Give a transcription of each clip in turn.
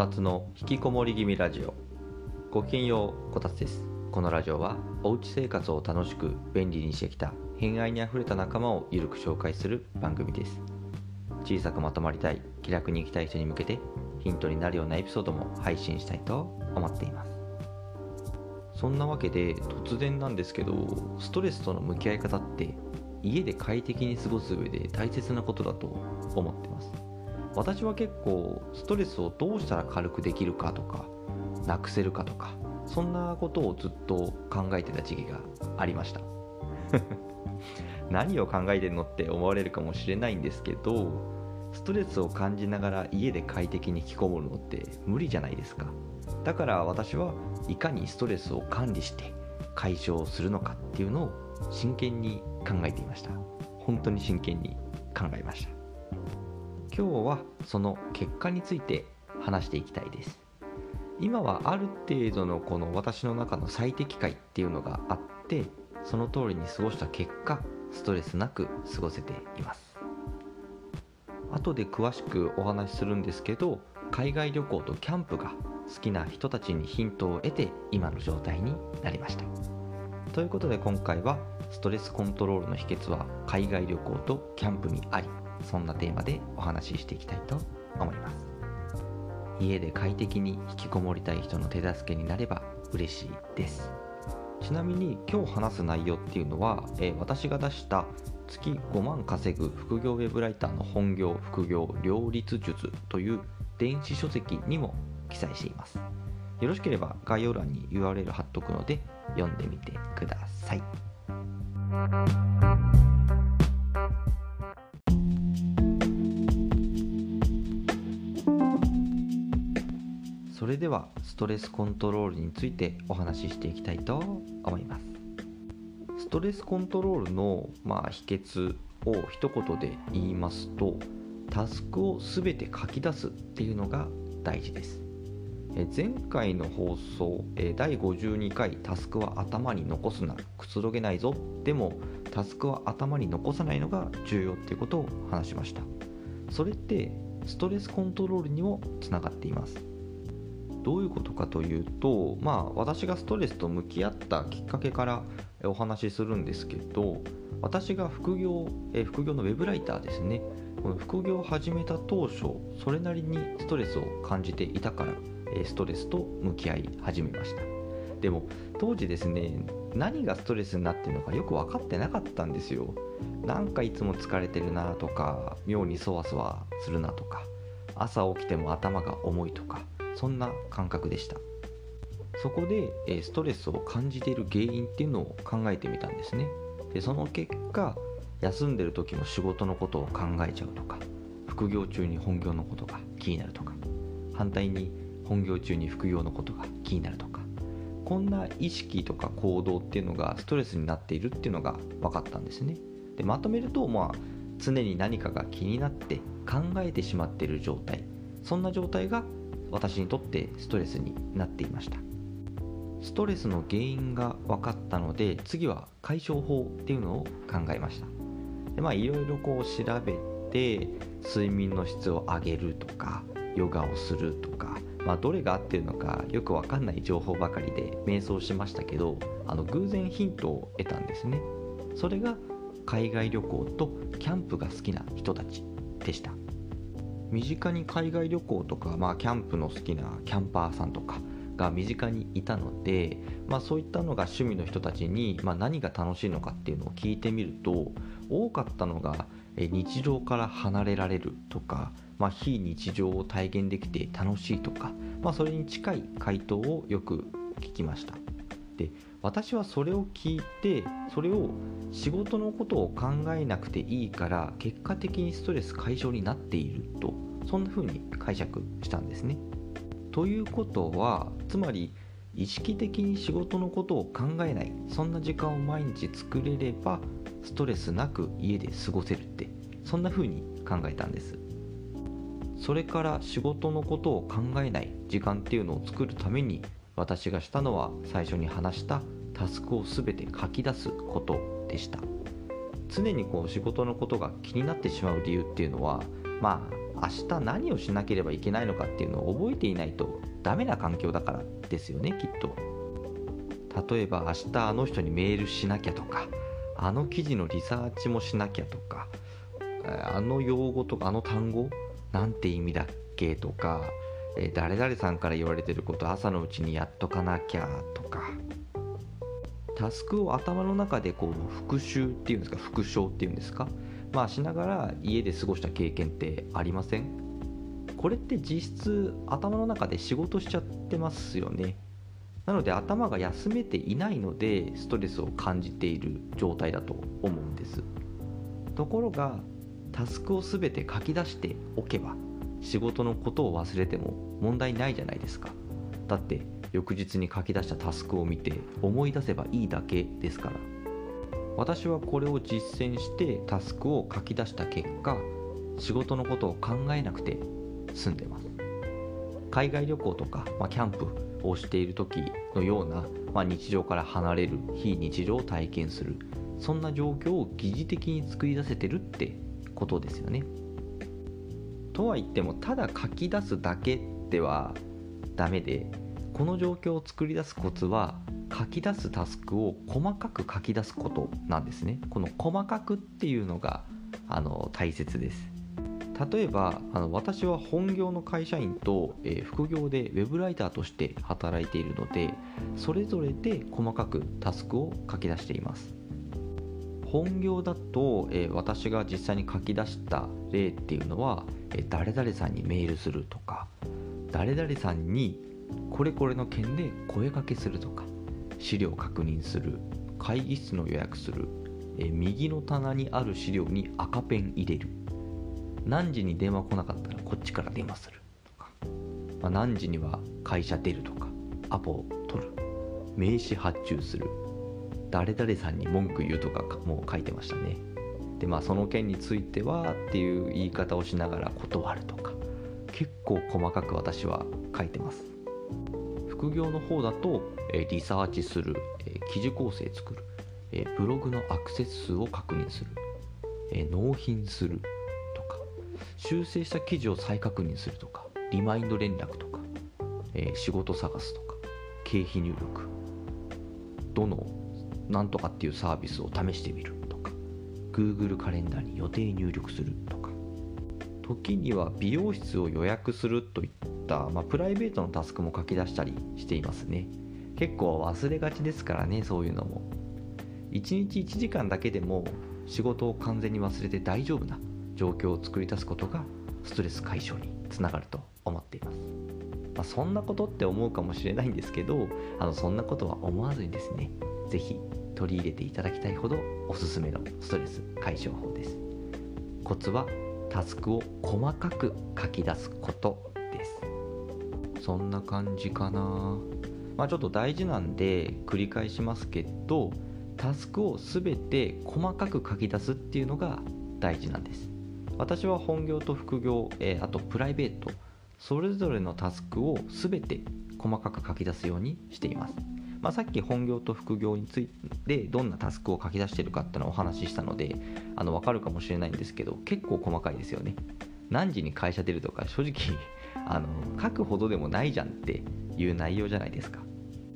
たつの引きこもり気味ラジオ。ごきげんようこたつです。このラジオはおうち生活を楽しく便利にしてきた偏愛にあふれた仲間をゆるく紹介する番組です。小さくまとまりたい気楽に生きたい人に向けてヒントになるようなエピソードも配信したいと思っています。そんなわけで突然なんですけどストレスとの向き合い方って家で快適に過ごす上で大切なことだと思ってます。私は結構ストレスをどうしたら軽くできるかとかなくせるかとかそんなことをずっと考えてた時期がありました。何を考えてるのって思われるかもしれないんですけどストレスを感じながら家で快適に引きこもるのって無理じゃないですか。だから私はいかにストレスを管理して解消するのかっていうのを真剣に考えていました。本当に真剣に考えました。今日はその結果について話していきたいです。今はある程度のこの私の中の最適解っていうのがあってその通りに過ごした結果ストレスなく過ごせています。後で詳しくお話しするんですけど海外旅行とキャンプが好きな人たちにヒントを得て今の状態になりました。ということで今回はストレスコントロールの秘訣は海外旅行とキャンプにありそんなテーマでお話ししていきたいと思います。家で快適に引きこもりたい人の手助けになれば嬉しいです。ちなみに今日話す内容っていうのは、えー、私が出した月5万稼ぐ副業ウェブライターの本業副業両立術という電子書籍にも記載しています。よろしければ概要欄に URL 貼っとくので読んでみてください。それではストレスコントロールについてお話ししていきたいと思います。ストレスコントロールの、まあ、秘訣を一言で言いますとタスクを全て書き出すっていうのが大事です。前回の放送第52回タスクは頭に残すなくつろげないぞ。でもタスクは頭に残さないのが重要っていうことを話しました。それってストレスコントロールにもつながっています。どういうことかというと、まあ、私がストレスと向き合ったきっかけからお話しするんですけど私が副業え副業のウェブライターですね。この副業を始めた当初それなりにストレスを感じていたからストレスと向き合い始めました。でも当時ですね何がストレスになってるのかよく分かってなかったんですよ。なんかいつも疲れてるなとか妙にそわそわするなとか朝起きても頭が重いとかそんな感覚でした。そこで、えストレスを感じている原因っていうのを考えてみたんですね。でその結果休んでる時も仕事のことを考えちゃうとか副業中に本業のことが気になるとか反対に本業中に副業のことが気になるとかこんな意識とか行動っていうのがストレスになっているっていうのが分かったんですね。でまとめるとまあ常に何かが気になって考えてしまっている状態。そんな状態が私にとってストレスになっていました。ストレスの原因が分かったので次は解消法っていうのを考えました。でまあいろいろこう調べて睡眠の質を上げるとかヨガをするとか、まあ、どれが合ってるのかよく分かんない情報ばかりで瞑想しましたけどあの偶然ヒントを得たんですね。それが海外旅行とキャンプが好きな人たちでした。身近に海外旅行とか、まあ、キャンプの好きなキャンパーさんとかが身近にいたので、まあ、そういったのが趣味の人たちに、まあ、何が楽しいのかっていうのを聞いてみると多かったのが日常から離れられるとか、まあ、非日常を体現できて楽しいとか、まあ、それに近い回答をよく聞きました。で私はそれを聞いてそれを仕事のことを考えなくていいから結果的にストレス解消になっているとそんな風に解釈したんですね。ということはつまり意識的に仕事のことを考えないそんな時間を毎日作れればストレスなく家で過ごせるってそんな風に考えたんですそれから仕事のことを考えない時間っていうのを作るために私がしたのは最初に話したタスクを全て書き出すことでした常にこう仕事のことが気になってしまう理由っていうのはまあ明日何をしなければいけないのかっていうのを覚えていないとダメな環境だからですよねきっと。例えば明日あの人にメールしなきゃとかあの記事のリサーチもしなきゃとかあの用語とかあの単語？なんて意味だっけとか誰々さんから言われてること朝のうちにやっとかなきゃとか。タスクを頭の中でこう復習っていうんですか？復唱っていうんですか？まあしながら家で過ごした経験ってありません？これって実質頭の中で仕事しちゃってますよね。なので頭が休めていないのでストレスを感じている状態だと思うんです。ところがタスクを全て書き出しておけば仕事のことを忘れても問題ないじゃないですか。だって翌日に書き出したタスクを見て思い出せばいいだけですから。私はこれを実践してタスクを書き出した結果仕事のことを考えなくて済んでます。海外旅行とか、まあ、キャンプをしている時のような、まあ、日常から離れる非日常を体験する。そんな状況を疑似的に作り出せてるってことですよね。とは言ってもただ書き出すだけではダメでこの状況を作り出すコツは書き出すタスクを細かく書き出すことなんですね。この細かくっていうのがあの大切です。例えばあの私は本業の会社員と、えー、副業でウェブライターとして働いているのでそれぞれで細かくタスクを書き出しています。本業だと、えー、私が実際に書き出した例っていうのは、えー、誰々さんにメールするとか誰々さんにこれこれの件で声かけするとか資料確認する会議室の予約する、え、右の棚にある資料に赤ペン入れる。何時に電話来なかったらこっちから電話する。とか、まあ、何時には会社出るとか。アポを取る。名刺発注する。誰々さんに文句言うとかもう書いてましたね。でまあその件についてはっていう言い方をしながら断るとか。結構細かく私は書いてます。副業の方だと、えリサーチする、え記事構成作る、えブログのアクセス数を確認する、え納品するとか修正した記事を再確認するとかリマインド連絡とか、え、仕事探すとか経費入力どのなんとかっていうサービスを試してみるとか Google カレンダーに予定入力するとか時には美容室を予約するといった、まあ、プライベートのタスクも書き出したりしていますね。結構忘れがちですからねそういうのも。1日1時間だけでも仕事を完全に忘れて大丈夫な状況を作り出すことがストレス解消につながると思っています、まあ、そんなことって思うかもしれないんですけどあのそんなことは思わずにですね是非取り入れていただきたいほどおすすめのストレス解消法です。コツはタスクを細かく書き出すこと。そんな感じかな。まあちょっと大事なんで繰り返しますけどタスクを全て細かく書き出すっていうのが大事なんです。私は本業と副業、えー、あとプライベートそれぞれのタスクを全て細かく書き出すようにしています、まあ、さっき本業と副業についてどんなタスクを書き出してるかっていうのをお話ししたのであの分かるかもしれないんですけど結構細かいですよね。何時に会社出るとか正直あの書くほどでもないじゃんっていう内容じゃないですか。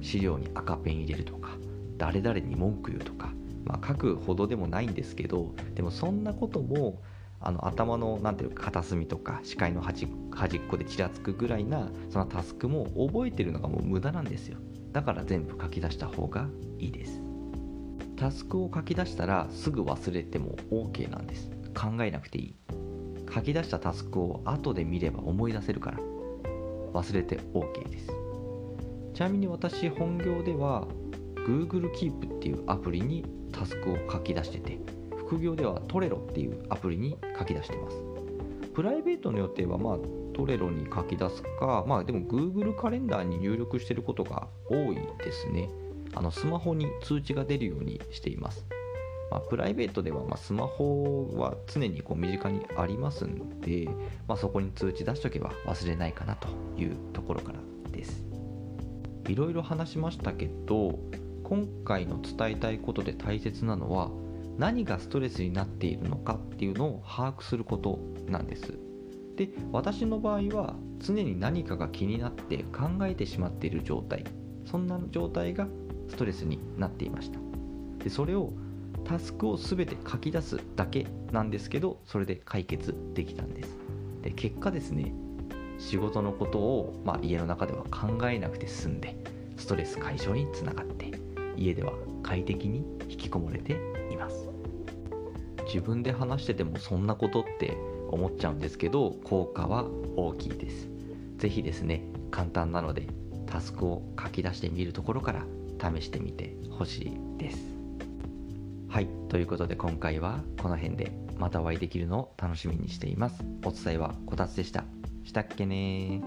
資料に赤ペン入れるとか誰々に文句言うとか、まあ、書くほどでもないんですけどでもそんなこともあの頭のなんていうか片隅とか視界の端端っこでちらつくぐらいなそのタスクも覚えてるのがもう無駄なんですよ。だから全部書き出した方がいいです。タスクを書き出したらすぐ忘れても OK なんです。考えなくていい。書き出したタスクを後で見れば思い出せるから。忘れて OK です。ちなみに私本業では Google Keep っていうアプリにタスクを書き出してて副業ではトレロっていうアプリに書き出してます。プライベートの予定はまあトレロに書き出すかまあでも Google カレンダーに入力してることが多いですね。あのスマホに通知が出るようにしています。まあ、プライベートではまスマホは常にこう身近にありますんで、まあ、そこに通知出しとけば忘れないかなというところからです。いろいろ話しましたけど今回の伝えたいことで大切なのは何がストレスになっているのかっていうのを把握することなんです。で私の場合は常に何かが気になって考えてしまっている状態。そんな状態がストレスになっていました。でそれをタスクを全て書き出すだけなんですけどそれで解決できたんです。で結果ですね仕事のことを、まあ、家の中では考えなくて済んでストレス解消につながって家では快適に引きこもれています。自分で話しててもそんなことって思っちゃうんですけど効果は大きいです。是非ですね簡単なのでタスクを書き出してみるところから試してみてほしいです。はいということで今回はこの辺でまたお会いできるのを楽しみにしています。お伝えはこたつでした。したっけね